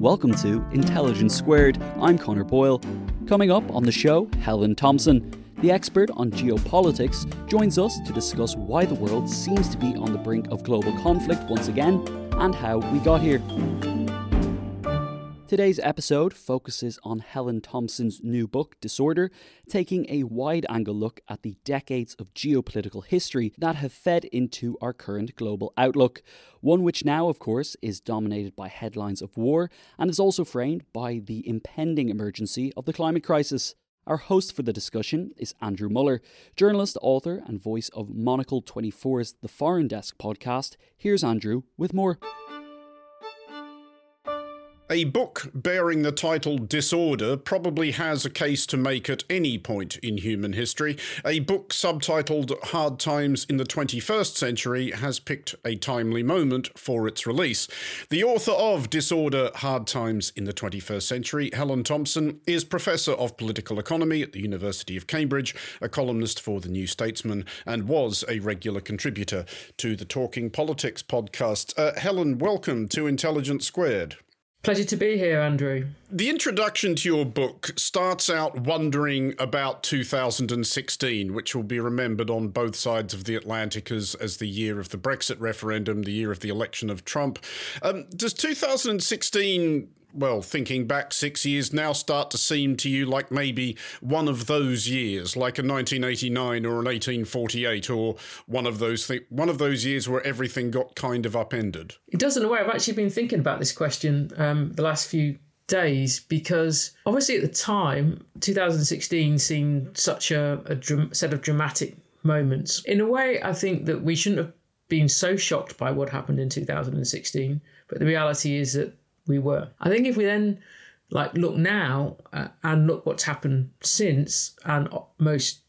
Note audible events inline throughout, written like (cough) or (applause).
Welcome to Intelligence Squared. I'm Connor Boyle. Coming up on the show, Helen Thompson, the expert on geopolitics, joins us to discuss why the world seems to be on the brink of global conflict once again and how we got here. Today's episode focuses on Helen Thompson's new book, Disorder, taking a wide angle look at the decades of geopolitical history that have fed into our current global outlook. One which now, of course, is dominated by headlines of war and is also framed by the impending emergency of the climate crisis. Our host for the discussion is Andrew Mueller, journalist, author, and voice of Monocle 24's The Foreign Desk podcast. Here's Andrew with more. A book bearing the title Disorder probably has a case to make at any point in human history. A book subtitled Hard Times in the 21st Century has picked a timely moment for its release. The author of Disorder Hard Times in the 21st Century, Helen Thompson, is Professor of Political Economy at the University of Cambridge, a columnist for The New Statesman, and was a regular contributor to the Talking Politics podcast. Uh, Helen, welcome to Intelligence Squared. Pleasure to be here, Andrew. The introduction to your book starts out wondering about 2016, which will be remembered on both sides of the Atlantic as, as the year of the Brexit referendum, the year of the election of Trump. Um, does 2016 well, thinking back six years now start to seem to you like maybe one of those years, like a 1989 or an 1848, or one of those th- one of those years where everything got kind of upended? It does in a way. I've actually been thinking about this question um, the last few days because obviously at the time 2016 seemed such a, a dram- set of dramatic moments. In a way, I think that we shouldn't have been so shocked by what happened in 2016, but the reality is that we were. I think if we then like look now uh, and look what's happened since, and most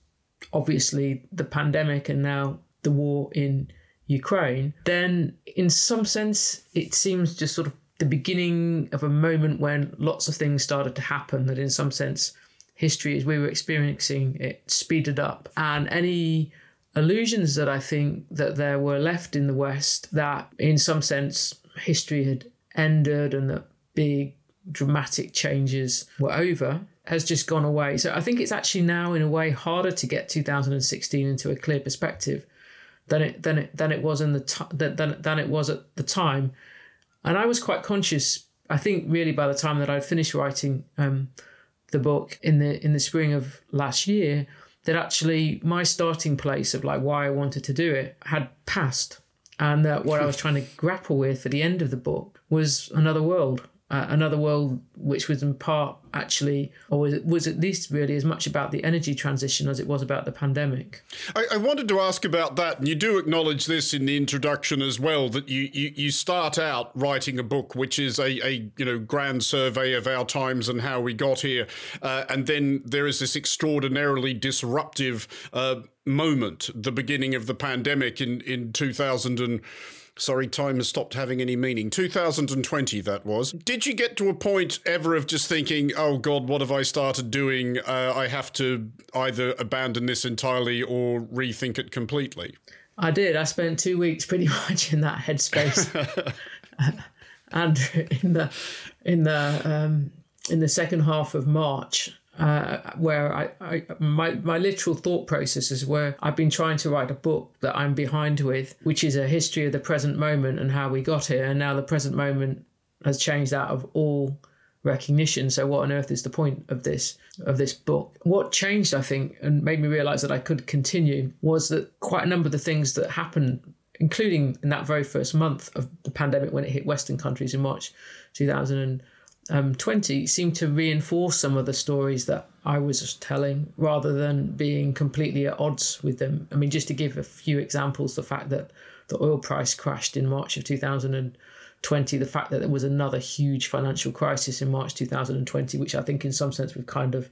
obviously the pandemic and now the war in Ukraine, then in some sense it seems just sort of the beginning of a moment when lots of things started to happen. That in some sense history as we were experiencing it speeded up, and any illusions that I think that there were left in the West that in some sense history had ended and that big dramatic changes were over has just gone away. So I think it's actually now in a way harder to get 2016 into a clear perspective than it than it than it was in the t- than, than it was at the time. And I was quite conscious. I think really by the time that I'd finished writing um, the book in the in the spring of last year, that actually my starting place of like why I wanted to do it had passed and that what I was trying to grapple with at the end of the book was another world, uh, another world which was in part actually, or was, was at least really as much about the energy transition as it was about the pandemic. I, I, wanted to ask about that, and you do acknowledge this in the introduction as well. That you you, you start out writing a book which is a, a you know grand survey of our times and how we got here, uh, and then there is this extraordinarily disruptive. Uh, moment, the beginning of the pandemic in in 2000 and sorry, time has stopped having any meaning. 2020 that was. Did you get to a point ever of just thinking, "Oh God, what have I started doing? Uh, I have to either abandon this entirely or rethink it completely." I did. I spent two weeks pretty (laughs) much in that headspace, (laughs) and in the in the um, in the second half of March, uh, where I, I my my literal thought process is where I've been trying to write a book that I'm behind with, which is a history of the present moment and how we got here, and now the present moment has changed out of all recognition. So what on earth is the point of this of this book? What changed, I think, and made me realise that I could continue was that quite a number of the things that happened, including in that very first month of the pandemic when it hit Western countries in March Um, 2020, seemed to reinforce some of the stories that I was telling rather than being completely at odds with them. I mean, just to give a few examples, the fact that the oil price crashed in March of 2020, the fact that there was another huge financial crisis in March 2020, which I think in some sense we've kind of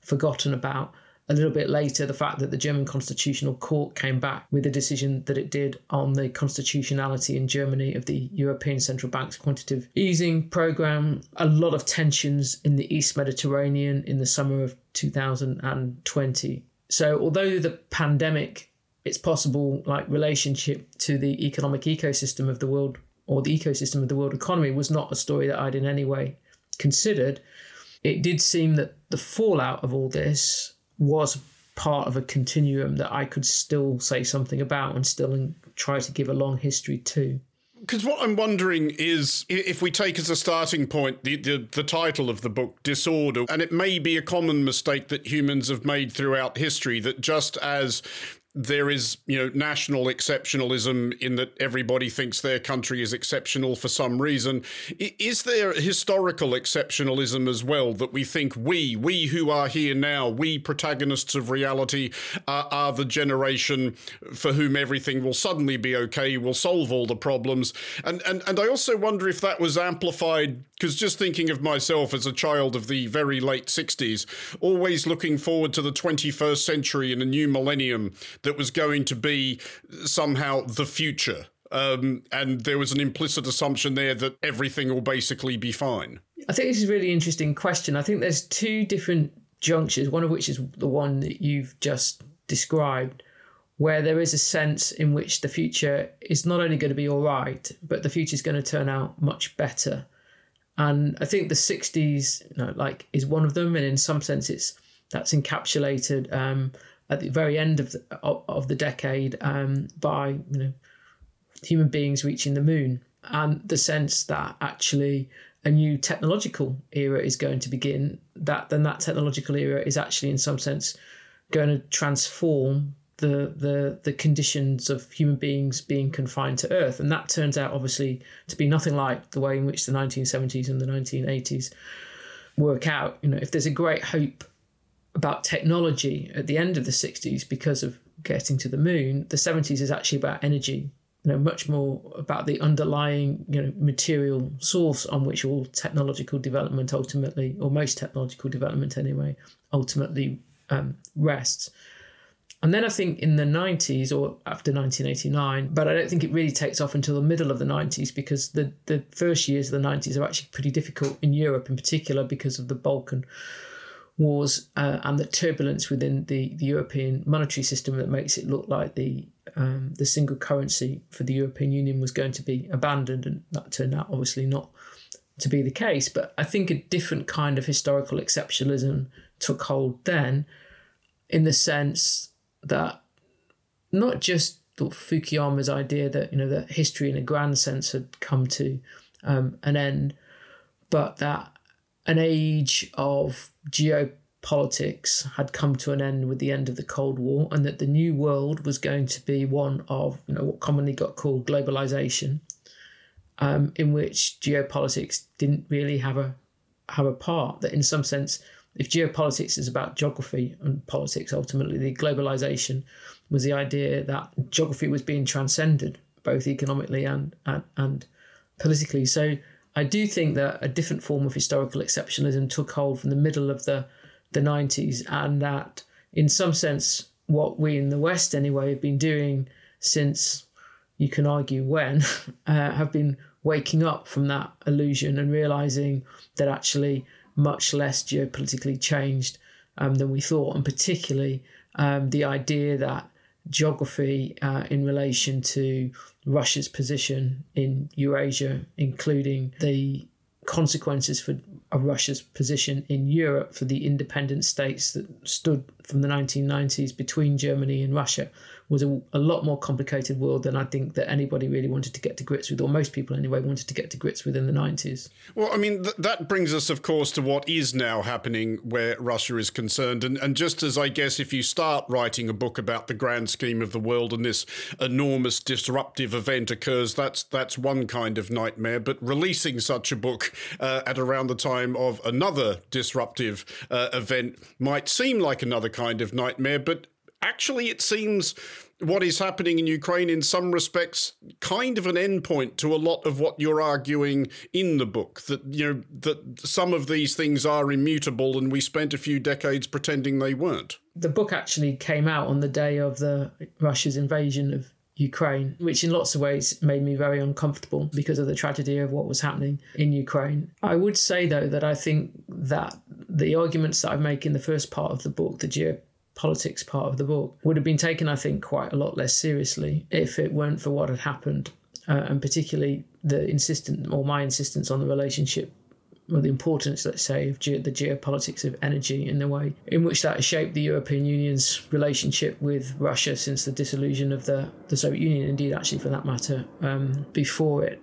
forgotten about. A little bit later, the fact that the German Constitutional Court came back with a decision that it did on the constitutionality in Germany of the European Central Bank's quantitative easing program. A lot of tensions in the East Mediterranean in the summer of 2020. So, although the pandemic, its possible like relationship to the economic ecosystem of the world or the ecosystem of the world economy was not a story that I'd in any way considered, it did seem that the fallout of all this was part of a continuum that I could still say something about and still try to give a long history to. Because what I'm wondering is if we take as a starting point the, the, the, title of the book, Disorder, and it may be a common mistake that humans have made throughout history that just as there is, you know, national exceptionalism in that everybody thinks their country is exceptional for some reason. Is there historical exceptionalism as well that we think we, we who are here now, we protagonists of reality, are, are the generation for whom everything will suddenly be okay, will solve all the problems? And and and I also wonder if that was amplified because just thinking of myself as a child of the very late 60s, always looking forward to the 21st century and a new millennium that was going to be somehow the future. Um, and there was an implicit assumption there that everything will basically be fine. I think this is a really interesting question. I think there's two different junctures, one of which is the one that you've just described, where there is a sense in which the future is not only going to be all right, but the future is going to turn out much better. And I think the 60s, you know, like, is one of them. And in some sense, it's that's encapsulated um, at the very end of the, of, the decade um, by, you know, human beings reaching the moon and the sense that actually a new technological era is going to begin that then that technological era is actually in some sense going to transform the the the conditions of human beings being confined to Earth, and that turns out obviously to be nothing like the way in which the 1970s and the 1980s work out. You know, if there's a great hope about technology at the end of the 60s because of getting to the moon, the 70s is actually about energy. You know, much more about the underlying, you know, material source on which all technological development ultimately, or most technological development anyway, ultimately um, rests. And then I think in the 90s or after 1989, but I don't think it really takes off until the middle of the 90s because the, the first years of the 90s are actually pretty difficult in Europe in particular because of the Balkan wars uh, and the turbulence within the, the European monetary system that makes it look like the um, the single currency for the European Union was going to be abandoned, and that turned out obviously not to be the case. But I think a different kind of historical exceptionalism took hold then, in the sense that not just Fukuyama's idea that you know that history in a grand sense had come to um, an end, but that an age of geopolitics had come to an end with the end of the Cold War, and that the new world was going to be one of you know what commonly got called globalization, um, in which geopolitics didn't really have a have a part. That in some sense if geopolitics is about geography and politics, ultimately the globalization was the idea that geography was being transcended both economically and, and, and politically. So I do think that a different form of historical exceptionalism took hold from the middle of the, the 90s, and that in some sense, what we in the West anyway have been doing since you can argue when, (laughs) uh, have been waking up from that illusion and realizing that actually much less geopolitically changed um, than we thought, and particularly um, the idea that geography uh, in relation to Russia's position in Eurasia, including the consequences for Russia's position in Europe for the independent states that stood from the 1990s between Germany and Russia, was a, a, lot more complicated world than I think that anybody really wanted to get to grips with, or most people anyway wanted to get to grips with in the 90s. Well, I mean, th- that brings us, of course, to what is now happening where Russia is concerned. And, and just as I guess if you start writing a book about the grand scheme of the world and this enormous disruptive event occurs, that's, that's one kind of nightmare. But releasing such a book uh, at around the time of another disruptive uh, event might seem like another kind of nightmare. But actually, it seems what is happening in Ukraine, in some respects, kind of an endpoint to a lot of what you're arguing in the book. That you know that some of these things are immutable, and we spent a few decades pretending they weren't. The book actually came out on the day of the Russia's invasion of Ukraine, which in lots of ways made me very uncomfortable because of the tragedy of what was happening in Ukraine. I would say, though, that I think that the arguments that I make in the first part of the book, the geo politics part of the book would have been taken, I think, quite a lot less seriously if it weren't for what had happened, uh, and particularly the insistent or my insistence on the relationship or the importance, let's say, of ge- the geopolitics of energy in the way in which that shaped the European Union's relationship with Russia since the dissolution of the, the Soviet Union, indeed, actually, for that matter, um, before it.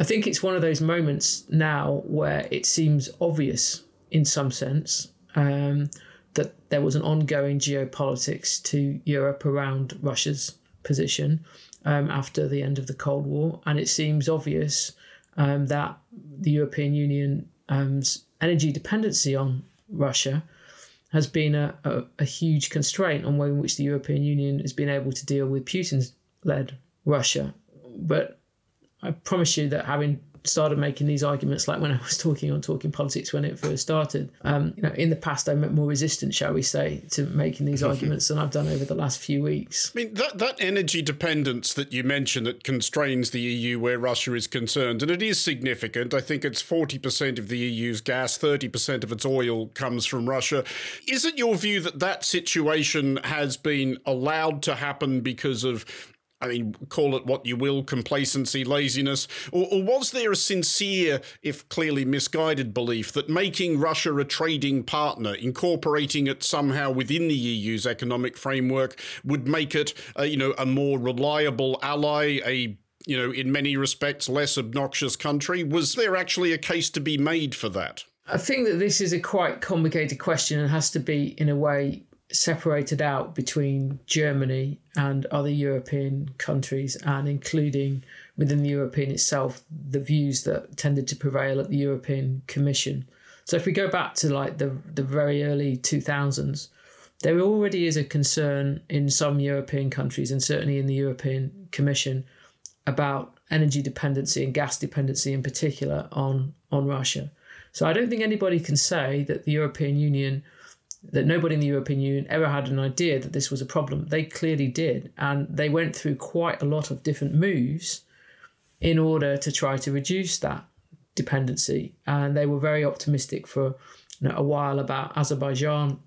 I think it's one of those moments now where it seems obvious in some sense. Um, that there was an ongoing geopolitics to Europe around Russia's position um, after the end of the Cold War. And it seems obvious um, that the European Union's um, energy dependency on Russia has been a, a, a, huge constraint on way in which the European Union has been able to deal with Putin's led Russia. But I promise you that having started making these arguments, like when I was talking on Talking Politics when it first started. Um, you know, in the past, I'm more resistant, shall we say, to making these (laughs) arguments than I've done over the last few weeks. I mean, that, that energy dependence that you mentioned that constrains the EU where Russia is concerned, and it is significant. I think it's 40% of the EU's gas, 30% of its oil comes from Russia. Is it your view that that situation has been allowed to happen because of I mean, call it what you will, complacency, laziness, or, or, was there a sincere, if clearly misguided, belief that making Russia a trading partner, incorporating it somehow within the EU's economic framework, would make it, uh, you know, a more reliable ally, a you know, in many respects, less obnoxious country? Was there actually a case to be made for that? I think that this is a quite complicated question and has to be, in a way, separated out between Germany and other European countries, and including within the European itself the views that tended to prevail at the European Commission. So if we go back to like the the very early 2000s, there already is a concern in some European countries and certainly in the European Commission about energy dependency and gas dependency in particular on on Russia. So I don't think anybody can say that the European Union that nobody in the European Union ever had an idea that this was a problem. They clearly did. And they went through quite a lot of different moves in order to try to reduce that dependency. And they were very optimistic for you know, a while about Azerbaijan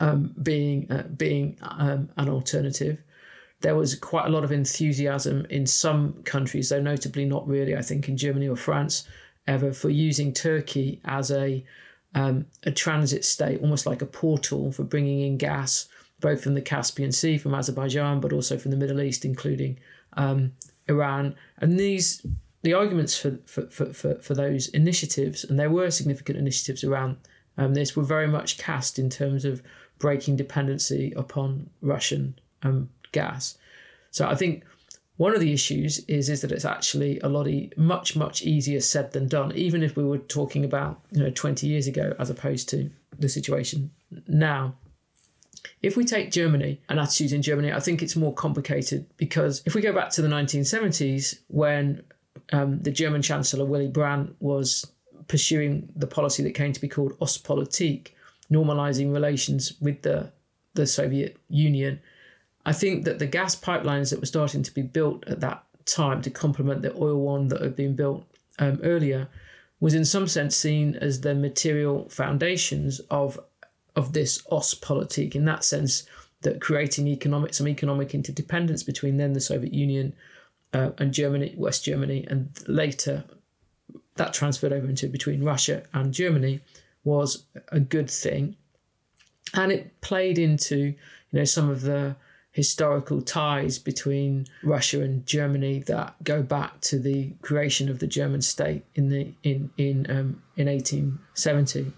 um, being, uh, being um, an alternative. There was quite a lot of enthusiasm in some countries, though notably not really, I think, in Germany or France, ever, for using Turkey as a um, a transit state, almost like a portal for bringing in gas, both from the Caspian Sea, from Azerbaijan, but also from the Middle East, including um, Iran. And these, the arguments for, for, for, for, those initiatives, and there were significant initiatives around um, this, were very much cast in terms of breaking dependency upon Russian um, gas. So I think one of the issues is is that it's actually a lot e- much much easier said than done. Even if we were talking about you know 20 years ago, as opposed to the situation now. If we take Germany and attitudes in Germany, I think it's more complicated because if we go back to the 1970s, when um, the German Chancellor Willy Brandt was pursuing the policy that came to be called Ostpolitik, normalizing relations with the the Soviet Union I think that the gas pipelines that were starting to be built at that time to complement the oil one that had been built um, earlier was in some sense seen as the material foundations of of this Ostpolitik in that sense that creating economic some economic interdependence between then the Soviet Union uh, and Germany, West Germany, and later that transferred over into between Russia and Germany was a good thing, and it played into you know some of the historical ties between Russia and Germany that go back to the creation of the German state in the in in um, in 1870.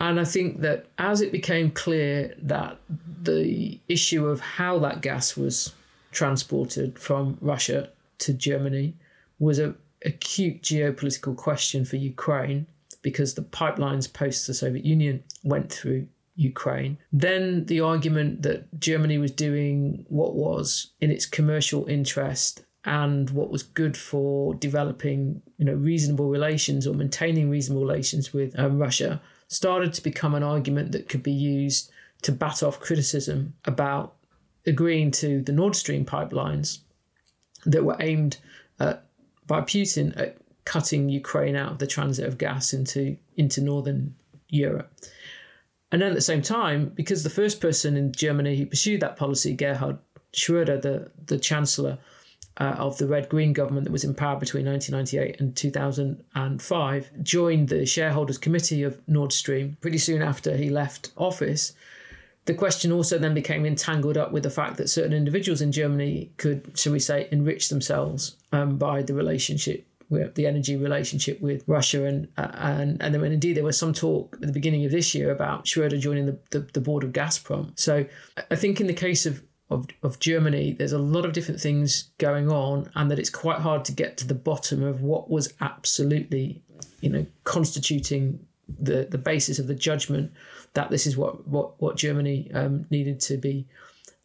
And I think that as it became clear that the issue of how that gas was transported from Russia to Germany was a acute geopolitical question for Ukraine because the pipelines post the Soviet Union went through Ukraine. Then the argument that Germany was doing what was in its commercial interest and what was good for developing, you know, reasonable relations or maintaining reasonable relations with um, Russia started to become an argument that could be used to bat off criticism about agreeing to the Nord Stream pipelines that were aimed at, by Putin at cutting Ukraine out of the transit of gas into into northern Europe. And then at the same time, because the first person in Germany who pursued that policy, Gerhard Schröder, the, the chancellor uh, of the red green government that was in power between 1998 and 2005, joined the shareholders committee of Nord Stream pretty soon after he left office. The question also then became entangled up with the fact that certain individuals in Germany could, shall we say, enrich themselves um, by the relationship the energy relationship with Russia, and and and then indeed there was some talk at the beginning of this year about Schroeder joining the, the, the board of Gazprom. So I think in the case of, of of Germany, there's a lot of different things going on, and that it's quite hard to get to the bottom of what was absolutely, you know, constituting the the basis of the judgment that this is what what what Germany um, needed to be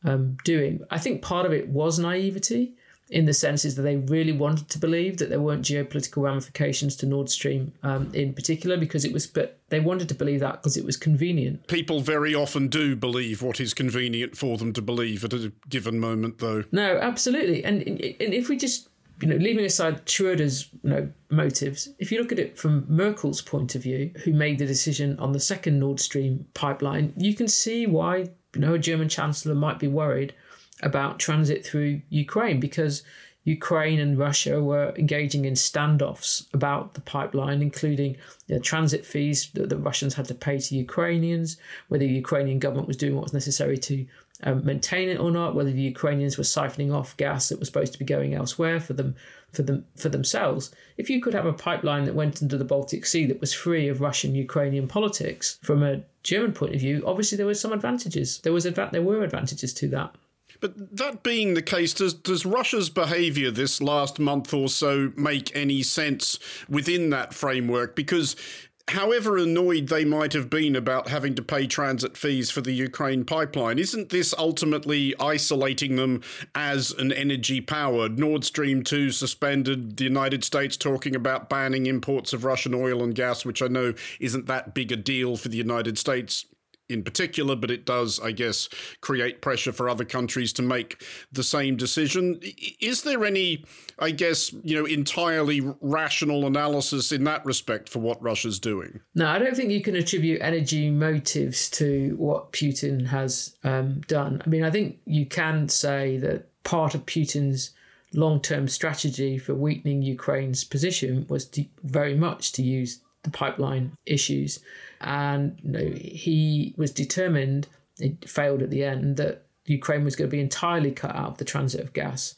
um, doing. I think part of it was naivety in the sense is that they really wanted to believe that there weren't geopolitical ramifications to Nord Stream um, in particular because it was, but they wanted to believe that because it was convenient. People very often do believe what is convenient for them to believe at a given moment, though. No, absolutely. And, and if we just, you know, leaving aside Schroeder's you know, motives, if you look at it from Merkel's point of view, who made the decision on the second Nord Stream pipeline, you can see why, you know, a German chancellor might be worried about transit through Ukraine because Ukraine and Russia were engaging in standoffs about the pipeline, including the transit fees that the Russians had to pay to Ukrainians, whether the Ukrainian government was doing what was necessary to um, maintain it or not, whether the Ukrainians were siphoning off gas that was supposed to be going elsewhere for them for them for themselves. If you could have a pipeline that went into the Baltic Sea that was free of Russian Ukrainian politics from a German point of view, obviously there were some advantages. There was there were advantages to that. But that being the case, does does Russia's behaviour this last month or so make any sense within that framework? Because however annoyed they might have been about having to pay transit fees for the Ukraine pipeline, isn't this ultimately isolating them as an energy power? Nord Stream 2 suspended, the United States talking about banning imports of Russian oil and gas, which I know isn't that big a deal for the United States in particular, but it does, I guess, create pressure for other countries to make the same decision. Is there any, I guess, you know, entirely rational analysis in that respect for what Russia's doing? No, I don't think you can attribute energy motives to what Putin has um, done. I mean, I think you can say that part of Putin's long term strategy for weakening Ukraine's position was to, very much to use the pipeline issues and you know, he was determined, it failed at the end, that Ukraine was going to be entirely cut out of the transit of gas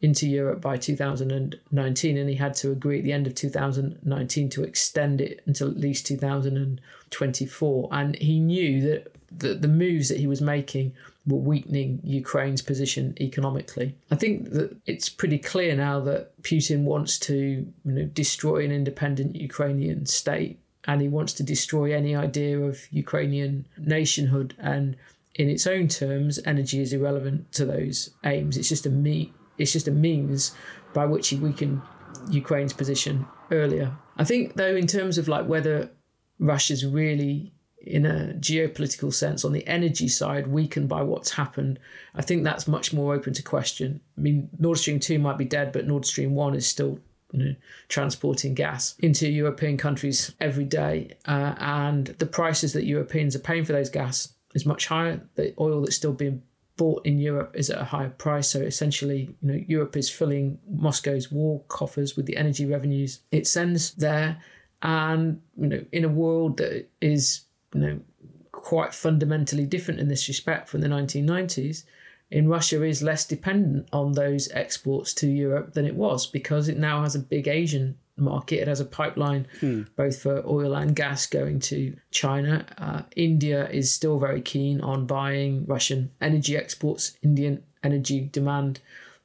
into Europe by 2019, and he had to agree at the end of 2019 to extend it until at least 2024. And he knew that the, the moves that he was making were weakening Ukraine's position economically. I think that it's pretty clear now that Putin wants to you know, destroy an independent Ukrainian state and he wants to destroy any idea of Ukrainian nationhood. And in its own terms, energy is irrelevant to those aims. It's just a me. It's just a means by which he weakened Ukraine's position earlier. I think, though, in terms of like whether Russia's really in a geopolitical sense on the energy side weakened by what's happened i think that's much more open to question i mean nord stream 2 might be dead but nord stream 1 is still you know, transporting gas into European countries every day, uh, and the prices that Europeans are paying for those gas is much higher. The oil that's still being bought in Europe is at a higher price. So essentially, you know, Europe is filling Moscow's war coffers with the energy revenues it sends there, and you know, in a world that is you know quite fundamentally different in this respect from the 1990s in Russia is less dependent on those exports to Europe than it was because it now has a big Asian market. It has a pipeline both for oil and gas going to China. Uh, India is still very keen on buying Russian energy exports. Indian energy demand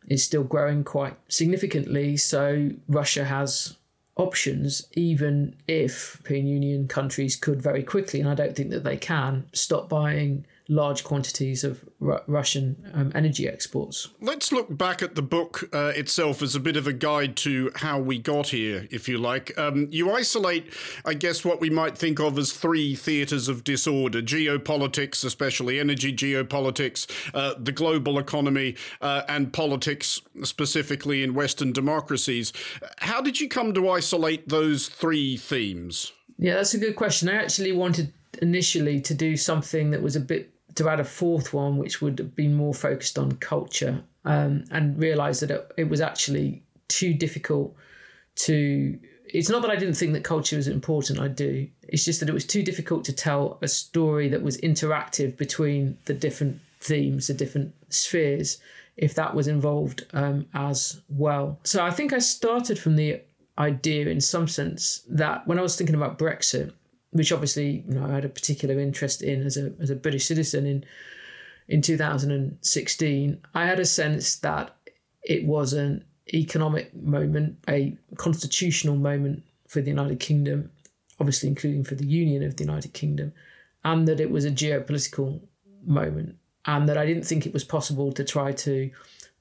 is still growing quite significantly. So Russia has options, even if European Union countries could very quickly, and I don't think that they can, stop buying large quantities of Ru- Russian um, energy exports. Let's look back at the book uh, itself as a bit of a guide to how we got here, if you like. Um, you isolate, I guess, what we might think of as three theatres of disorder geopolitics, especially energy geopolitics, uh, the global economy, uh, and politics, specifically in Western democracies. How did you come to isolate those three themes? Yeah, that's a good question. I actually wanted initially to do something that was a bit to add a fourth one, which would been more focused on culture, um, and realised that it, it was actually too difficult to. It's not that I didn't think that culture was important. I do. It's just that it was too difficult to tell a story that was interactive between the different themes, the different spheres, if that was involved um, as well. So I think I started from the idea, in some sense, that when I was thinking about Brexit, which obviously you know, I had a particular interest in as a as a British citizen in in 2016, I had a sense that it was an economic moment, a constitutional moment for the United Kingdom, obviously including for the Union of the United Kingdom, and that it was a geopolitical moment, and that I didn't think it was possible to try to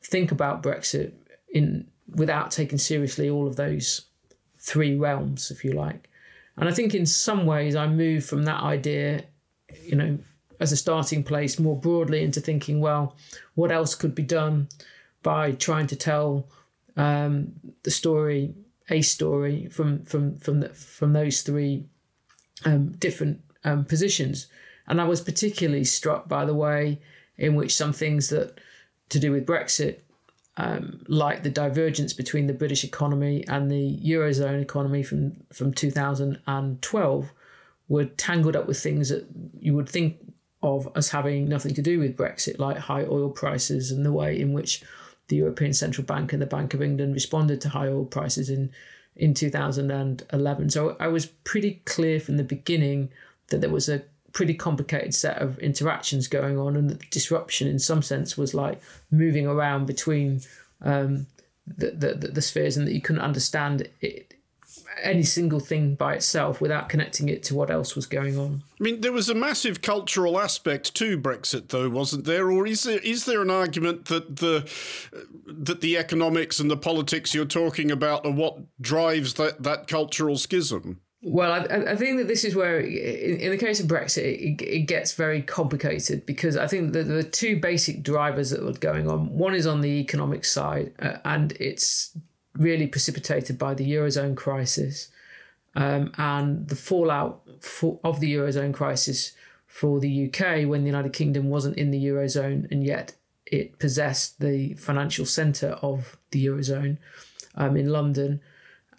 think about Brexit in without taking seriously all of those three realms, if you like. And I think in some ways I moved from that idea, you know, as a starting place more broadly into thinking, well, what else could be done by trying to tell um, the story, a story from from from the, from those three um, different um, positions. And I was particularly struck by the way in which some things that to do with Brexit um, like the divergence between the British economy and the Eurozone economy from, from 2012 were tangled up with things that you would think of as having nothing to do with Brexit, like high oil prices and the way in which the European Central Bank and the Bank of England responded to high oil prices in, in 2011. So I was pretty clear from the beginning that there was a pretty complicated set of interactions going on, and the disruption, in some sense, was like moving around between um, the, the the spheres, and that you couldn't understand it, any single thing by itself without connecting it to what else was going on. I mean, there was a massive cultural aspect to Brexit, though, wasn't there? Or is there is there an argument that the that the economics and the politics you're talking about are what drives that, that cultural schism? Well, I, I think that this is where, in, in the case of Brexit, it, it gets very complicated because I think that there are two basic drivers that were going on. One is on the economic side, uh, and it's really precipitated by the Eurozone crisis um, and the fallout for, of the Eurozone crisis for the UK when the United Kingdom wasn't in the Eurozone and yet it possessed the financial centre of the Eurozone um, in London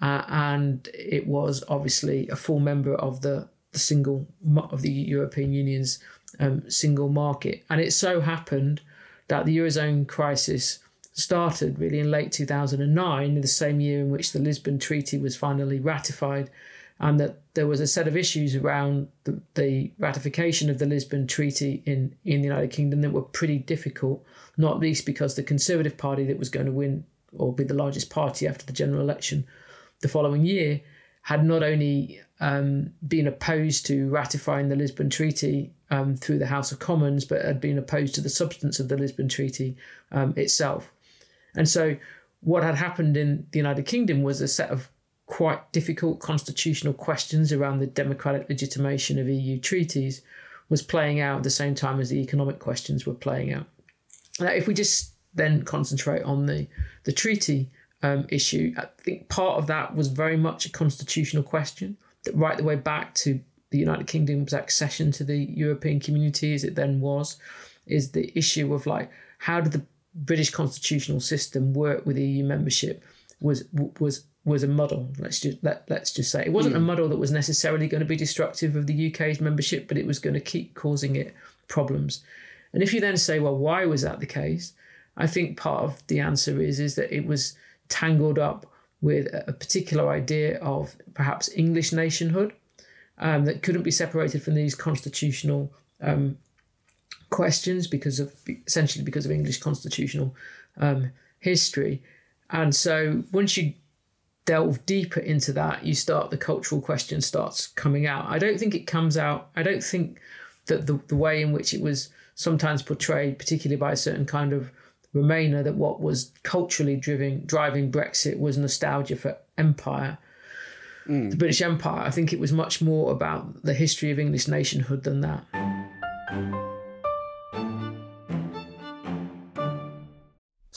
uh, and it was obviously a full member of the, the single of the European Union's um, single market. And it so happened that the eurozone crisis started really in late 2009, the same year in which the Lisbon Treaty was finally ratified, and that there was a set of issues around the, the ratification of the Lisbon Treaty in, in the United Kingdom that were pretty difficult, not least because the Conservative Party that was going to win or be the largest party after the general election the following year had not only um, been opposed to ratifying the Lisbon Treaty um, through the House of Commons, but had been opposed to the substance of the Lisbon Treaty um, itself. And so, what had happened in the United Kingdom was a set of quite difficult constitutional questions around the democratic legitimation of EU treaties was playing out at the same time as the economic questions were playing out. Now, if we just then concentrate on the, the treaty um, issue. I think part of that was very much a constitutional question that right the way back to the United Kingdom's accession to the European community as it then was, is the issue of like how did the British constitutional system work with EU membership was was was a muddle. Let's just let, let's just say it wasn't mm. a muddle that was necessarily going to be destructive of the UK's membership, but it was going to keep causing it problems. And if you then say, well, why was that the case? I think part of the answer is is that it was tangled up with a particular idea of perhaps English nationhood um, that couldn't be separated from these constitutional um, questions because of essentially because of English constitutional um, history. And so once you delve deeper into that, you start the cultural question starts coming out. I don't think it comes out. I don't think that the, the way in which it was sometimes portrayed, particularly by a certain kind of Remainer, that what was culturally driving driving Brexit was nostalgia for empire. Mm. The British Empire. I think it was much more about the history of English nationhood than that.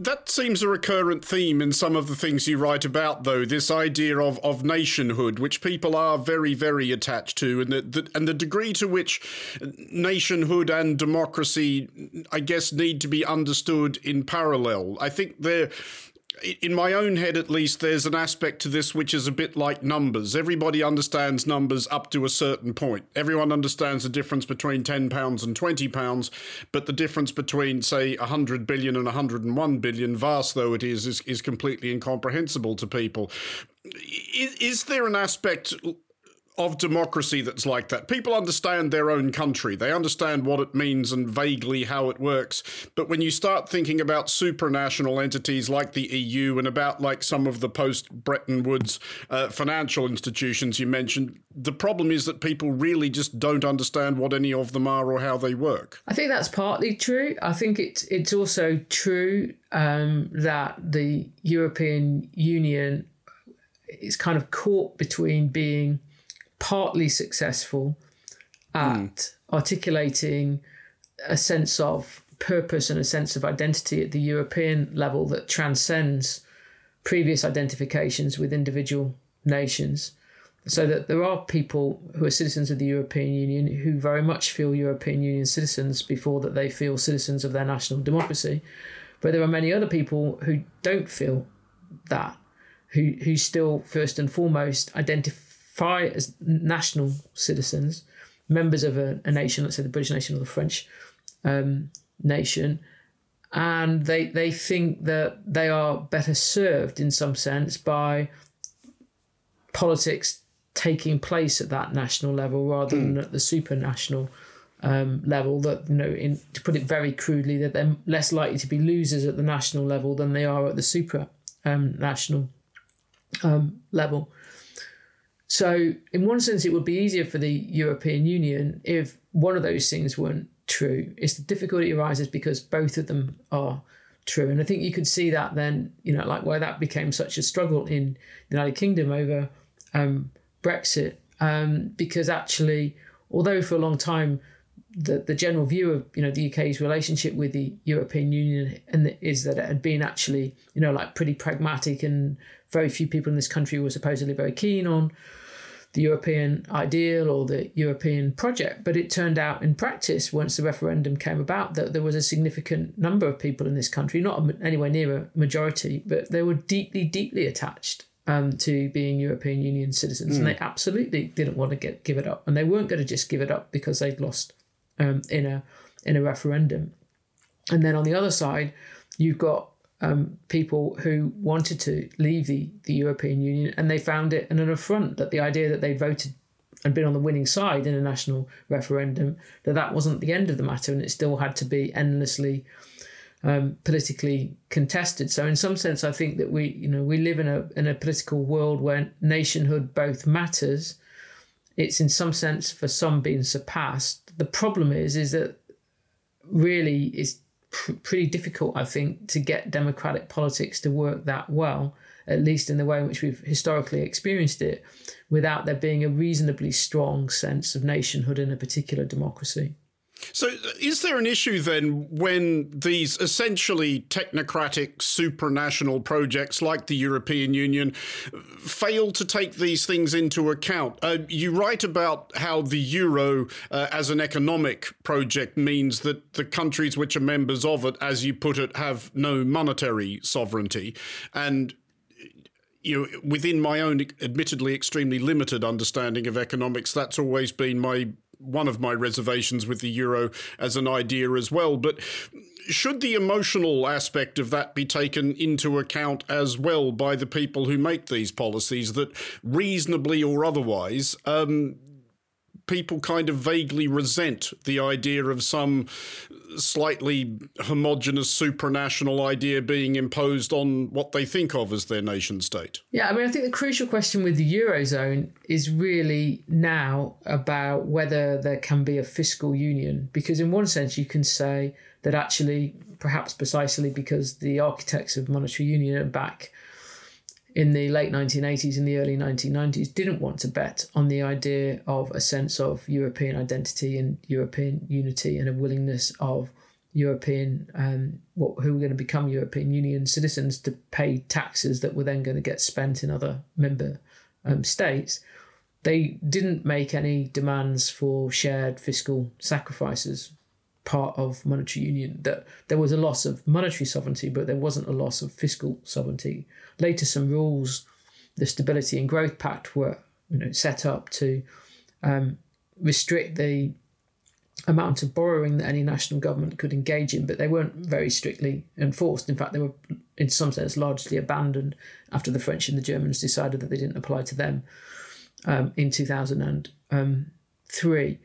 That seems a recurrent theme in some of the things you write about, though. This idea of, of nationhood, which people are very, very attached to, and the, the and the degree to which nationhood and democracy, I guess, need to be understood in parallel. I think they're in my own head at least, there's an aspect to this which is a bit like numbers. Everybody understands numbers up to a certain point. Everyone understands the difference between £10 and £20, but the difference between, say, 100 billion and 101 billion, vast though it is, is, is completely incomprehensible to people. Is, is there an aspect of democracy that's like that. People understand their own country, they understand what it means and vaguely how it works. But when you start thinking about supranational entities like the EU and about like some of the post Bretton Woods uh, financial institutions you mentioned, the problem is that people really just don't understand what any of them are or how they work. I think that's partly true. I think it's it's also true um, that the European Union is kind of caught between being partly successful at mm. articulating a sense of purpose and a sense of identity at the European level that transcends previous identifications with individual nations. So that there are people who are citizens of the European Union who very much feel European Union citizens before that they feel citizens of their national democracy. But there are many other people who don't feel that, who, who still first and foremost identify as national citizens, members of a, a, nation, let's say the British nation or the French um, nation, and they they think that they are better served in some sense by politics taking place at that national level rather mm. than hmm. at the supranational um, level. That you know, in, to put it very crudely, that they're less likely to be losers at the national level than they are at the supra um, national um, level. So, in one sense, it would be easier for the European Union if one of those things weren't true. It's the difficulty arises because both of them are true. And I think you could see that then, you know, like where that became such a struggle in the United Kingdom over um, Brexit, um, because actually, although for a long time the, the general view of you know the UK's relationship with the European Union and is that it had been actually you know like pretty pragmatic and very few people in this country were supposedly very keen on the European ideal or the European project. But it turned out in practice, once the referendum came about, that there was a significant number of people in this country, not anywhere near a majority, but they were deeply, deeply attached um, to being European Union citizens, mm. and they absolutely didn't want to get give it up, and they weren't going to just give it up because they'd lost um, in a in a referendum. And then on the other side, you've got um, people who wanted to leave the, the European Union and they found it an affront that the idea that they voted and been on the winning side in a national referendum, that that wasn't the end of the matter and it still had to be endlessly um, politically contested. So in some sense, I think that we, you know, we live in a in a political world where nationhood both matters. It's in some sense for some being surpassed. The problem is, is that really is pr- pretty difficult, I think, to get democratic politics to work that well, at least in the way in which we've historically experienced it, without there being a reasonably strong sense of nationhood in a particular democracy. So, is there an issue then when these essentially technocratic supranational projects like the European Union fail to take these things into account? Uh, you write about how the euro uh, as an economic project means that the countries which are members of it, as you put it, have no monetary sovereignty. And you know, within my own admittedly extremely limited understanding of economics, that's always been my one of my reservations with the euro as an idea as well. But should the emotional aspect of that be taken into account as well by the people who make these policies that reasonably or otherwise um, people kind of vaguely resent the idea of some slightly homogenous supranational idea being imposed on what they think of as their nation state. Yeah, I mean, I think the crucial question with the Eurozone is really now about whether there can be a fiscal union. Because, in one sense, you can say that actually, perhaps precisely because the architects of monetary union are back in the late 1980s and the early 1990s didn't want to bet on the idea of a sense of European identity and European unity and a willingness of European um, what, who were going to become European Union citizens to pay taxes that were then going to get spent in other member um, states. They didn't make any demands for shared fiscal sacrifices part of monetary union that there was a loss of monetary sovereignty but there wasn't a loss of fiscal sovereignty later some rules the stability and growth pact were you know set up to um, restrict the amount of borrowing that any national government could engage in but they weren't very strictly enforced. In fact they were in some sense largely abandoned after the french and the germans decided that they didn't apply to them um, in 2003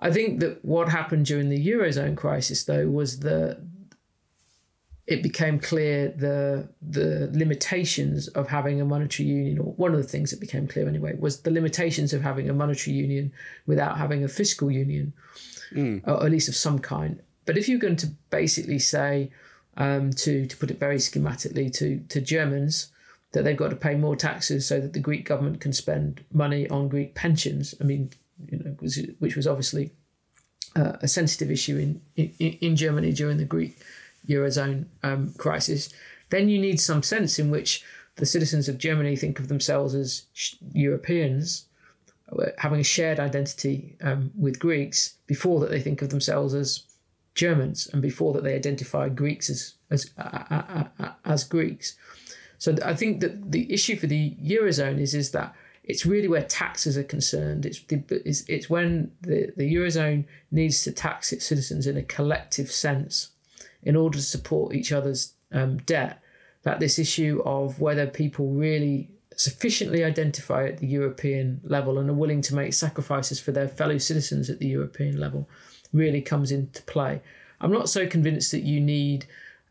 I think that what happened during the eurozone crisis, though, was the it became clear the the limitations of having a monetary union, or one of the things that became clear anyway, was the limitations of having a monetary union without having a fiscal union, mm. or at least of some kind. But if you're going to basically say, um, to to put it very schematically, to to Germans that they've got to pay more taxes so that the Greek government can spend money on Greek pensions, I mean, you know, which was obviously uh, a sensitive issue in, in, in Germany during the Greek eurozone um, crisis, then you need some sense in which the citizens of Germany think of themselves as Europeans, uh, having a shared identity um, with Greeks, before that they think of themselves as Germans, and before that they identify Greeks as as uh, uh, as Greeks. So I think that the issue for the eurozone is is that it's really where taxes are concerned. It's, the, it's, it's when the, the Eurozone needs to tax its citizens in a collective sense in order to support each other's um, debt that this issue of whether people really sufficiently identify at the European level and are willing to make sacrifices for their fellow citizens at the European level really comes into play. I'm not so convinced that you need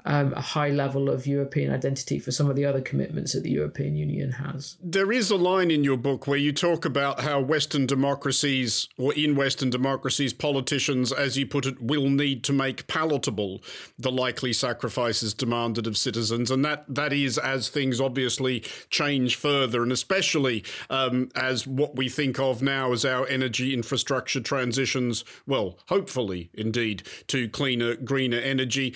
um, a high level of European identity for some of the other commitments that the European Union has. There is a line in your book where you talk about how Western democracies, or in Western democracies, politicians, as you put it, will need to make palatable the likely sacrifices demanded of citizens. And that, that is as things obviously change further, and especially um, as what we think of now as our energy infrastructure transitions, well, hopefully indeed, to cleaner, greener energy.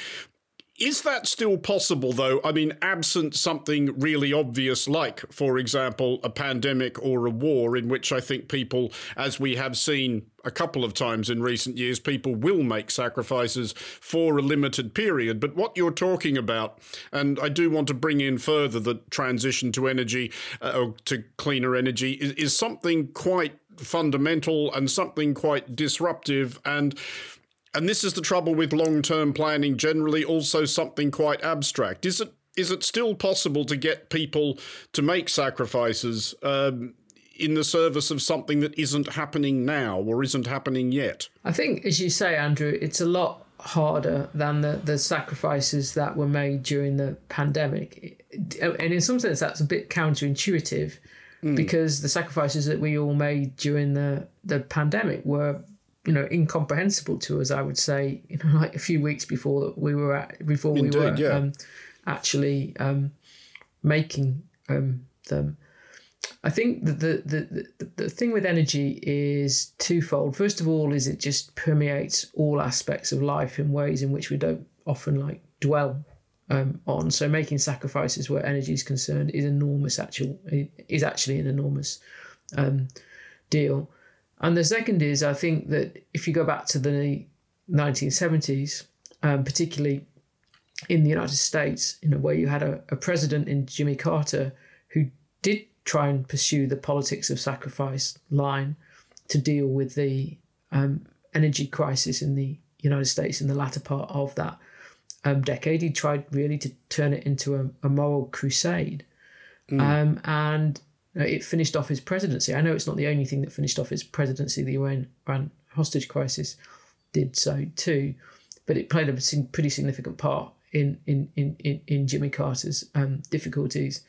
Is that still possible, though? I mean, absent something really obvious, like, for example, a pandemic or a war, in which I think people, as we have seen a couple of times in recent years, people will make sacrifices for a limited period. But what you're talking about, and I do want to bring in further the transition to energy, uh, or to cleaner energy, is, is something quite fundamental and something quite disruptive. And and this is the trouble with long-term planning generally also something quite abstract. Is it is it still possible to get people to make sacrifices um, in the service of something that isn't happening now or isn't happening yet? I think as you say andrew it's a lot harder than the, the sacrifices that were made during the pandemic. And in some sense that's a bit counterintuitive mm. because the sacrifices that we all made during the, the pandemic were you know incomprehensible to us. I would say, you know, (laughs) like a few weeks before that we were at before Indeed, we were yeah. um, actually um, making um, them. I think that the, the, the, the thing with energy is twofold. First of all, is it just permeates all aspects of life in ways in which we don't often like dwell um, on. So making sacrifices where energy is concerned is enormous. Actual is actually an enormous um, deal. And the second is, I think that if you go back to the 1970s, um, particularly in the United States, you know, where you had a, a, president in Jimmy Carter who did try and pursue the politics of sacrifice line to deal with the um, energy crisis in the United States in the latter part of that um, decade. He tried really to turn it into a, a moral crusade. Mm. Um, and it finished off his presidency. I know it's not the only thing that finished off his presidency. The UN, hostage crisis did so too, but it played a pretty significant part in in in in, in Jimmy Carter's um, difficulties.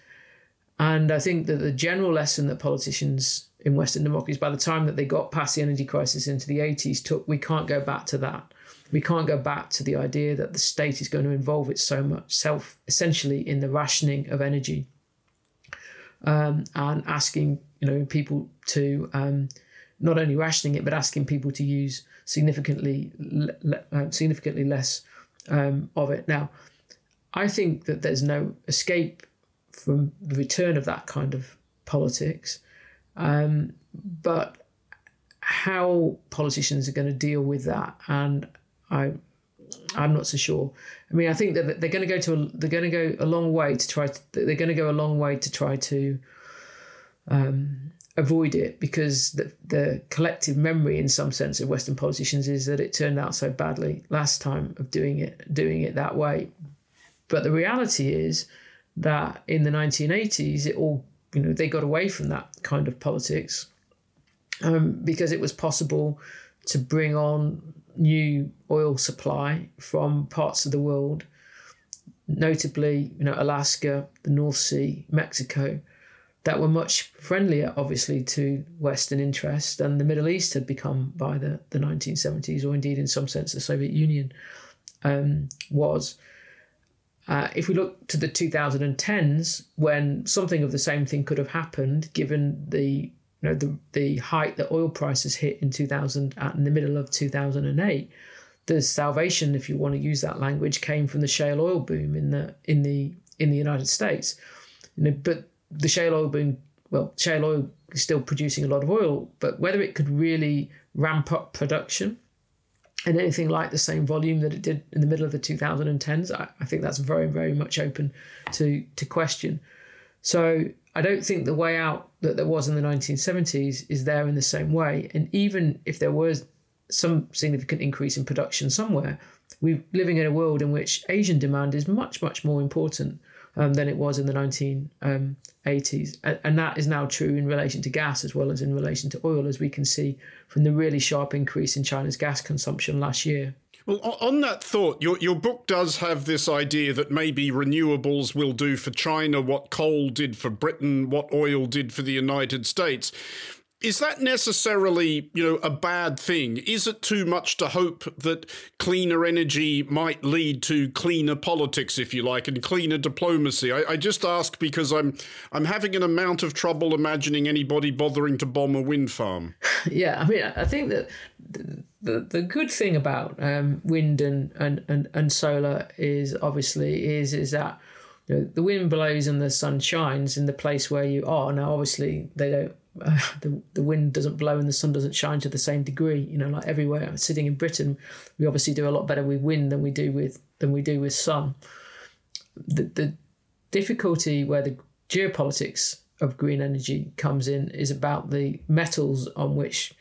And I think that the general lesson that politicians in Western democracies, by the time that they got past the energy crisis into the 80s, took we can't go back to that. We can't go back to the idea that the state is going to involve it so much self essentially in the rationing of energy um, and asking you know people to um, not only rationing it but asking people to use significantly le- uh, significantly less um, of it. Now, I think that there's no escape from the return of that kind of politics, um, but how politicians are going to deal with that and I I'm not so sure. I mean, I think that they're going to go to a, they're going to go a long way to try. To, they're going to go a long way to try to um, avoid it because the the collective memory, in some sense, of Western politicians is that it turned out so badly last time of doing it doing it that way. But the reality is that in the 1980s, it all you know they got away from that kind of politics um, because it was possible to bring on new oil supply from parts of the world, notably, you know, Alaska, the North Sea, Mexico, that were much friendlier, obviously, to Western interests than the Middle East had become by the, the 1970s, or indeed, in some sense, the Soviet Union um, was. Uh, if we look to the 2010s, when something of the same thing could have happened, given the you know the the height that oil prices hit in 2000 at in the middle of 2008 the salvation if you want to use that language came from the shale oil boom in the in the in the United States. You know but the shale oil boom well shale oil is still producing a lot of oil but whether it could really ramp up production and anything like the same volume that it did in the middle of the 2010s I, I think that's very very much open to to question. So I don't think the way out that there was in the 1970s is there in the same way. And even if there was some significant increase in production somewhere, we're living in a world in which Asian demand is much, much more important um, than it was in the 1980s. And, and that is now true in relation to gas as well as in relation to oil, as we can see from the really sharp increase in China's gas consumption last year. Well, on that thought, your, your book does have this idea that maybe renewables will do for China what coal did for Britain, what oil did for the United States. Is that necessarily, you know, a bad thing? Is it too much to hope that cleaner energy might lead to cleaner politics, if you like, and cleaner diplomacy? I, I just ask because I'm I'm having an amount of trouble imagining anybody bothering to bomb a wind farm. (laughs) Yeah, I mean, I think that the the, good thing about um, wind and, and, and, and solar is obviously is is that you know, the wind blows and the sun shines in the place where you are. Now, obviously, they don't uh, (laughs) the, the wind doesn't blow and the sun doesn't shine to the same degree. You know, like everywhere. I'm sitting in Britain, we obviously do a lot better with wind than we do with than we do with sun. The the difficulty where the geopolitics of green energy comes in is about the metals on which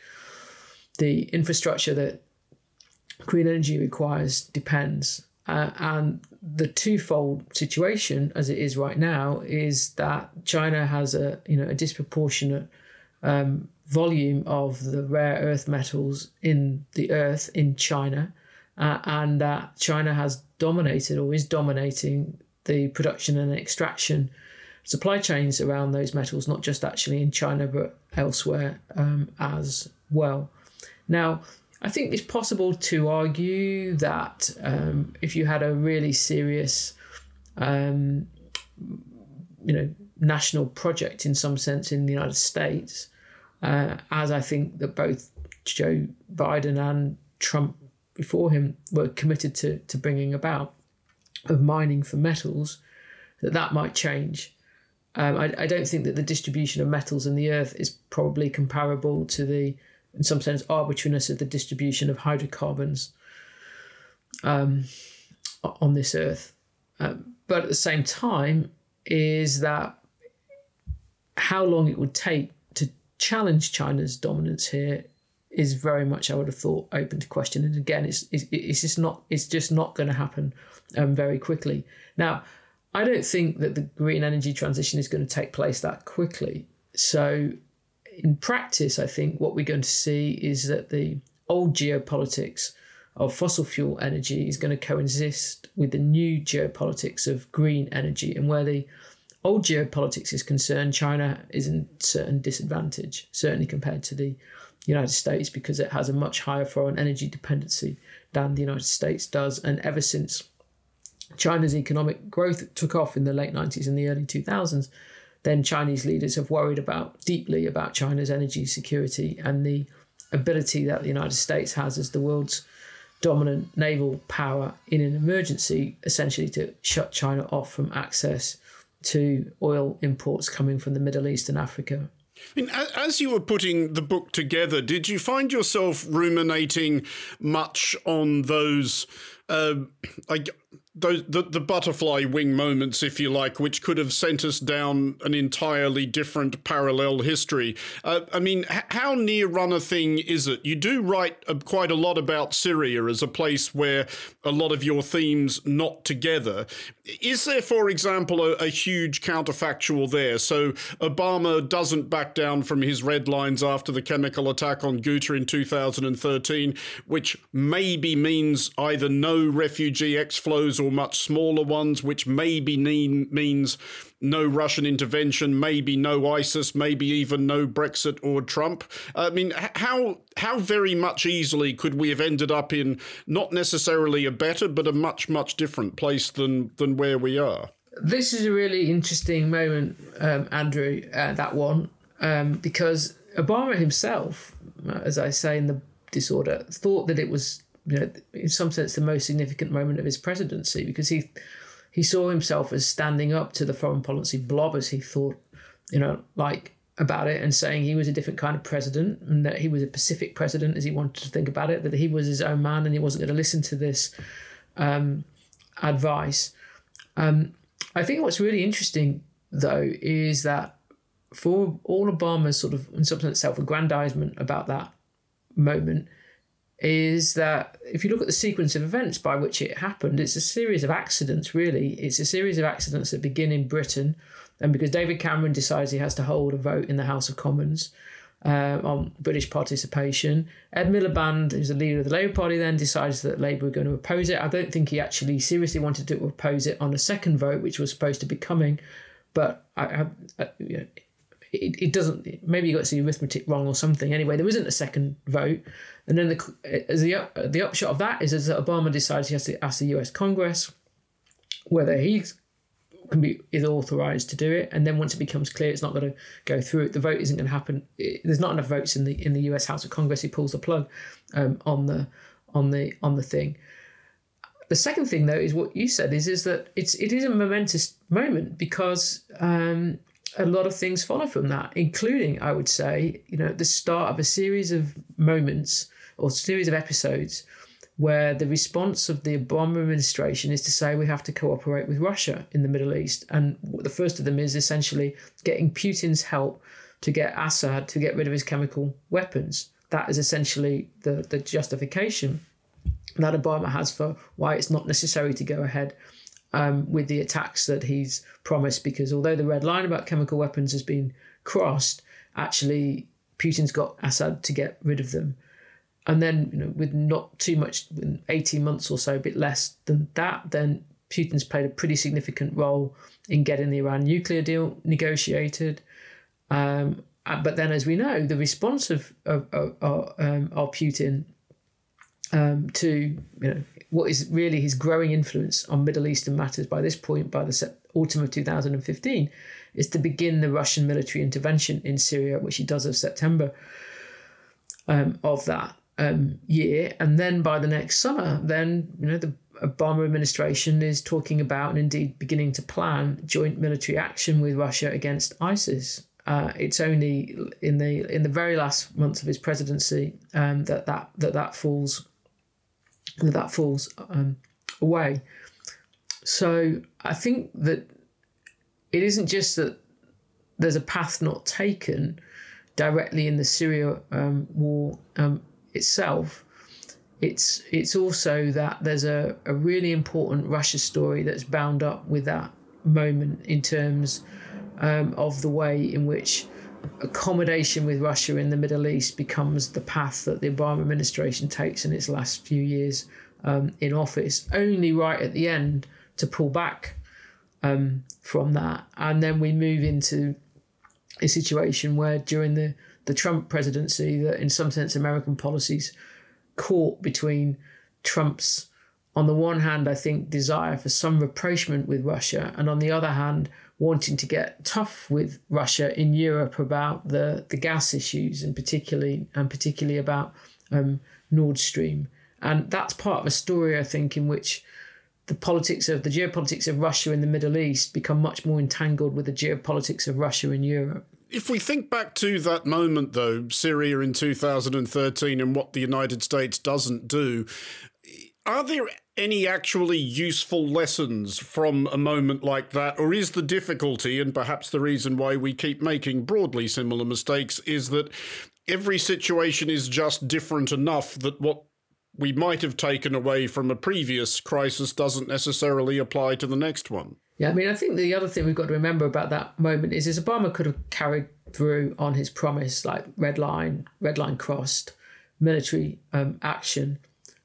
the infrastructure that green energy requires depends. Uh, and the twofold situation, as it is right now, is that China has a you know a disproportionate um, volume of the rare earth metals in the earth in China, uh, and that China has dominated or is dominating the production and extraction supply chains around those metals, not just actually in China but elsewhere um, as well. Now, I think it's possible to argue that um, if you had a really serious, um, you know, national project in some sense in the United States, uh, as I think that both Joe Biden and Trump before him were committed to, to bringing about of mining for metals, that that might change. Um, I, I don't think that the distribution of metals in the earth is probably comparable to the, in some sense, arbitrariness of the distribution of hydrocarbons um, on this earth. Um, but at the same time, is that how long it would take to challenge China's dominance here is very much, I would have thought, open to question. And again, it's it's, it's just not it's just not going to happen um, very quickly. Now, I don't think that the green energy transition is going to take place that quickly. So, in practice, I think what we're going to see is that the old geopolitics of fossil fuel energy is going to coexist with the new geopolitics of green energy, and where the old geopolitics is concerned, China is in certain disadvantage, certainly compared to the United States, because it has a much higher foreign energy dependency than the United States does. And ever since China's economic growth took off in the late 90s and the early 2000s, then Chinese leaders have worried about deeply about China's energy security and the ability that the United States has as the world's dominant naval power in an emergency, essentially to shut China off from access to oil imports coming from the Middle East and Africa. I mean, as you were putting the book together, did you find yourself ruminating much on those, uh, like those the, the butterfly wing moments, if you like, which could have sent us down an entirely different parallel history. Uh, I mean, h- how near run a thing is it? You do write quite a lot about Syria as a place where a lot of your themes knot together. Is there, for example, a, a huge counterfactual there? So Obama doesn't back down from his red lines after the chemical attack on Ghouta in 2013, which maybe means either no refugee exflows or much smaller ones, which maybe mean, means no Russian intervention, maybe no ISIS, maybe even no Brexit or Trump. I mean, how how very much easily could we have ended up in not necessarily a better, but a much much different place than than where we are? This is a really interesting moment, um, Andrew. Uh, that one, um, because Obama himself, uh, as I say in the disorder, thought that it was you know, in some sense, the most significant moment of his presidency because he he saw himself as standing up to the foreign policy blob as he thought, you know, like about it and saying he was a different kind of president and that he was a Pacific president as he wanted to think about it, that he was his own man and he wasn't going to listen to this um, advice. Um, I think what's really interesting though is that for all Obama's sort of in some sense self-aggrandizement about that moment, is that if you look at the sequence of events by which it happened, it's a series of accidents, really. It's a series of accidents that begin in Britain. And because David Cameron decides he has to hold a vote in the House of Commons, uh, on British participation. Ed Miliband, who's the leader of the Labour Party, then decides that Labour are going to oppose it. I don't think he actually seriously wanted to oppose it on the second vote, which was supposed to be coming, but I, I, I you know, it, it doesn't. Maybe you got the arithmetic wrong or something. Anyway, there isn't a second vote, and then the as the the upshot of that is, is that Obama decides he has to ask the U.S. Congress whether he can be is authorized to do it, and then once it becomes clear it's not going to go through, the vote isn't going to happen. There's not enough votes in the in the U.S. House of Congress. He pulls the plug um, on the on the on the thing. The second thing, though, is what you said is is that it's it is a momentous moment because um, a lot of things follow from that, including I would say, you know, the start of a series of moments or series of episodes where the response of the Obama administration is to say we have to cooperate with Russia in the Middle East. And the first of them is essentially getting Putin's help to get Assad to get rid of his chemical weapons. That is essentially the, the justification that Obama has for why it's not necessary to go ahead um, with the attacks that he's promised. Because although the red line about chemical weapons has been crossed, actually Putin's got Assad to get rid of them and then you know with not too much 18 months or so a bit less than that then putin's played a pretty significant role in getting the iran nuclear deal negotiated. Um, uh, but then as we know the response of of, of, um, of putin um, to you know what is really his growing influence on middle eastern matters by this point by the autumn of 2015 is to begin the russian military intervention in syria which he does of september um, of that um, year, and then by the next summer, then you know the Obama administration is talking about and indeed beginning to plan joint military action with Russia against ISIS. Uh, it's only in the in the very last months of his presidency um, that that that that falls that that falls um, away. So I think that it isn't just that there's a path not taken directly in the Syria um, war um, itself, it's it's also that there's a, a really important Russia story that's bound up with that moment in terms um, of the way in which accommodation with Russia in the Middle East becomes the path that the Obama administration takes in its last few years um, in office, only right at the end to pull back um, from that. And then we move into a situation where during the the Trump presidency that, in some sense, American policies caught between Trump's, on the one hand, I think, desire for some rapprochement with Russia, and on the other hand, wanting to get tough with Russia in Europe about the, the gas issues, and particularly and particularly about um, Nord Stream. And that's part of a story, I think, in which the politics of the geopolitics of Russia in the Middle East become much more entangled with the geopolitics of Russia in Europe. If we think back to that moment, though, Syria in 2013 and what the United States doesn't do, are there any actually useful lessons from a moment like that? Or is the difficulty, and perhaps the reason why we keep making broadly similar mistakes, is that every situation is just different enough that what we might have taken away from a previous crisis doesn't necessarily apply to the next one? Yeah, I mean, I think the other thing we've got to remember about that moment is, is Obama could have carried through on his promise, like red line, red line crossed, military um, action.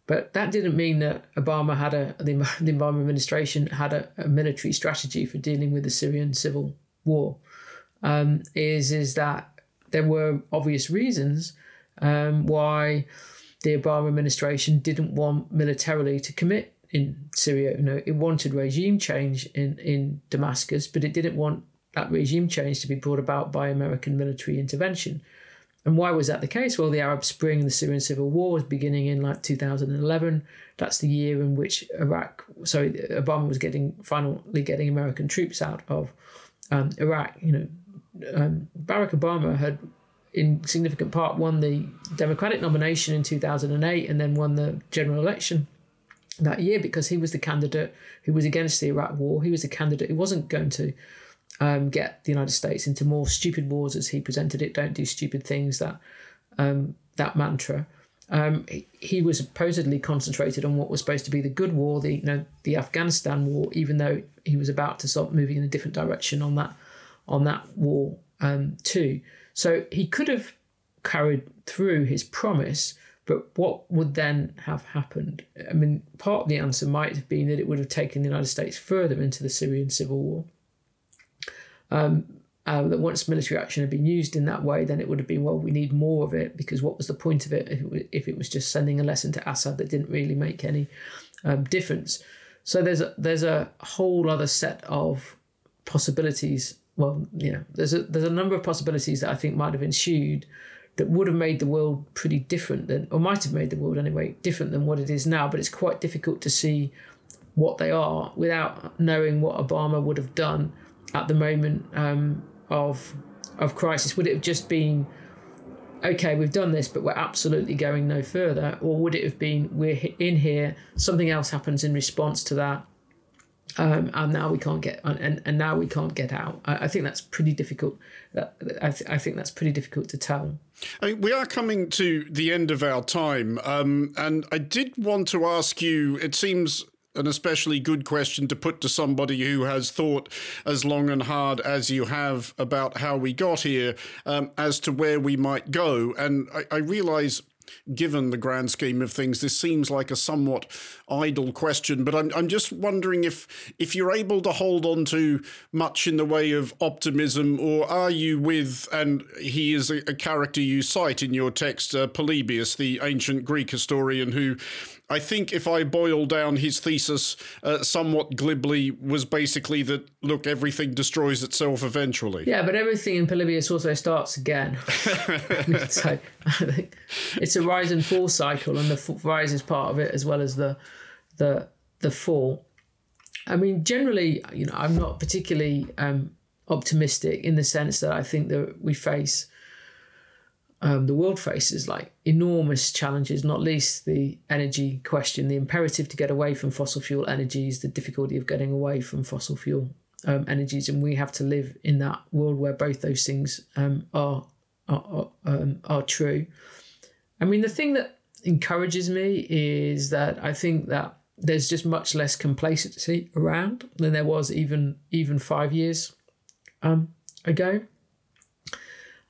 But that didn't mean that Obama had a the, the Obama administration had a, a, military strategy for dealing with the Syrian civil war. Um, is is that there were obvious reasons um, why the Obama administration didn't want militarily to commit in Syria. You know, it wanted regime change in, in Damascus, but it didn't want that regime change to be brought about by American military intervention. And why was that the case? Well, the Arab Spring and the Syrian civil war was beginning in like 2011. That's the year in which Iraq, sorry, Obama was getting finally getting American troops out of um, Iraq. You know, um, Barack Obama had, in significant part, won the Democratic nomination in 2008 and then won the general election that year because he was the candidate who was against the Iraq war. He was the candidate who wasn't going to um, get the United States into more stupid wars as he presented it. Don't do stupid things. That um, that mantra. Um, he, he, was supposedly concentrated on what was supposed to be the good war, the you know the Afghanistan war, even though he was about to start moving in a different direction on that on that war um, too. So he could have carried through his promise. But what would then have happened? I mean, part of the answer might have been that it would have taken the United States further into the Syrian civil war. Um, uh, that once military action had been used in that way, then it would have been, well, we need more of it because what was the point of it if it, if it was just sending a lesson to Assad that didn't really make any um, difference? So there's a, there's a whole other set of possibilities. Well, yeah, there's a there's a number of possibilities that I think might have ensued that would have made the world pretty different than, or might have made the world anyway, different than what it is now. But it's quite difficult to see what they are without knowing what Obama would have done at the moment um, of of crisis. Would it have just been okay? We've done this, but we're absolutely going no further, or would it have been we're in here, something else happens in response to that, um, and now we can't get and, and now we can't get out. I, I think that's pretty difficult. I, th- I think that's pretty difficult to tell. I mean, we are coming to the end of our time, um, and I did want to ask you. It seems an especially good question to put to somebody who has thought as long and hard as you have about how we got here, um, as to where we might go. And I, I realise given the grand scheme of things, this seems like a somewhat idle question. But I'm, I'm just wondering if if you're able to hold on to much in the way of optimism, or are you with, and he is a, a character you cite in your text, uh, Polybius, the ancient Greek historian who I think if I boil down his thesis uh, somewhat glibly, was basically that look, everything destroys itself eventually. Yeah, but everything in Polybius also starts again. (laughs) so it's a rise and fall cycle, and the rise is part of it as well as the the the fall. I mean, generally, you know, I'm not particularly um, optimistic in the sense that I think that we face um, the world faces like enormous challenges, not least the energy question, the imperative to get away from fossil fuel energies, the difficulty of getting away from fossil fuel um, energies, and we have to live in that world where both those things um, are are are, um, are true. I mean, the thing that encourages me is that I think that there's just much less complacency around than there was even even five years um, ago.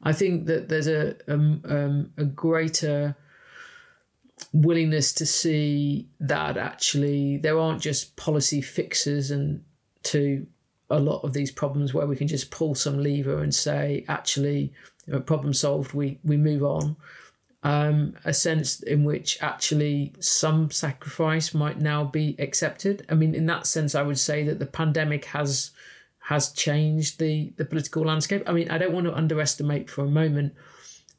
I think that there's a um, um, a greater willingness to see that actually there aren't just policy fixes and to a lot of these problems where we can just pull some lever and say actually problem solved we we move on. Um, a sense in which actually some sacrifice might now be accepted. I mean in that sense i would say that the pandemic has has changed the the political landscape. I mean, I don't want to underestimate for a moment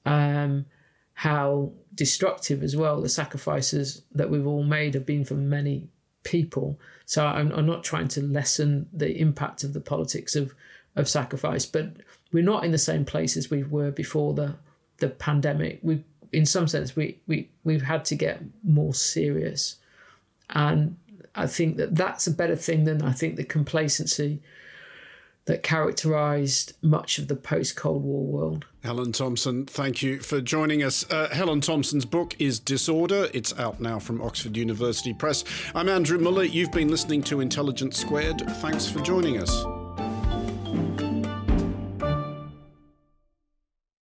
um, how destructive as well the sacrifices that we've all made have been for many people. So I'm, I'm not trying to lessen the impact of the politics of of sacrifice, but we're not in the same place as we were before the the pandemic. We, in some sense, we we we've had to get more serious, and I think that that's a better thing than I think the complacency that characterized much of the post Cold War world. Helen Thompson, thank you for joining us. Uh, Helen Thompson's book is Disorder. It's out now from Oxford University Press. I'm Andrew Mueller. You've been listening to Intelligence Squared. Thanks for joining us.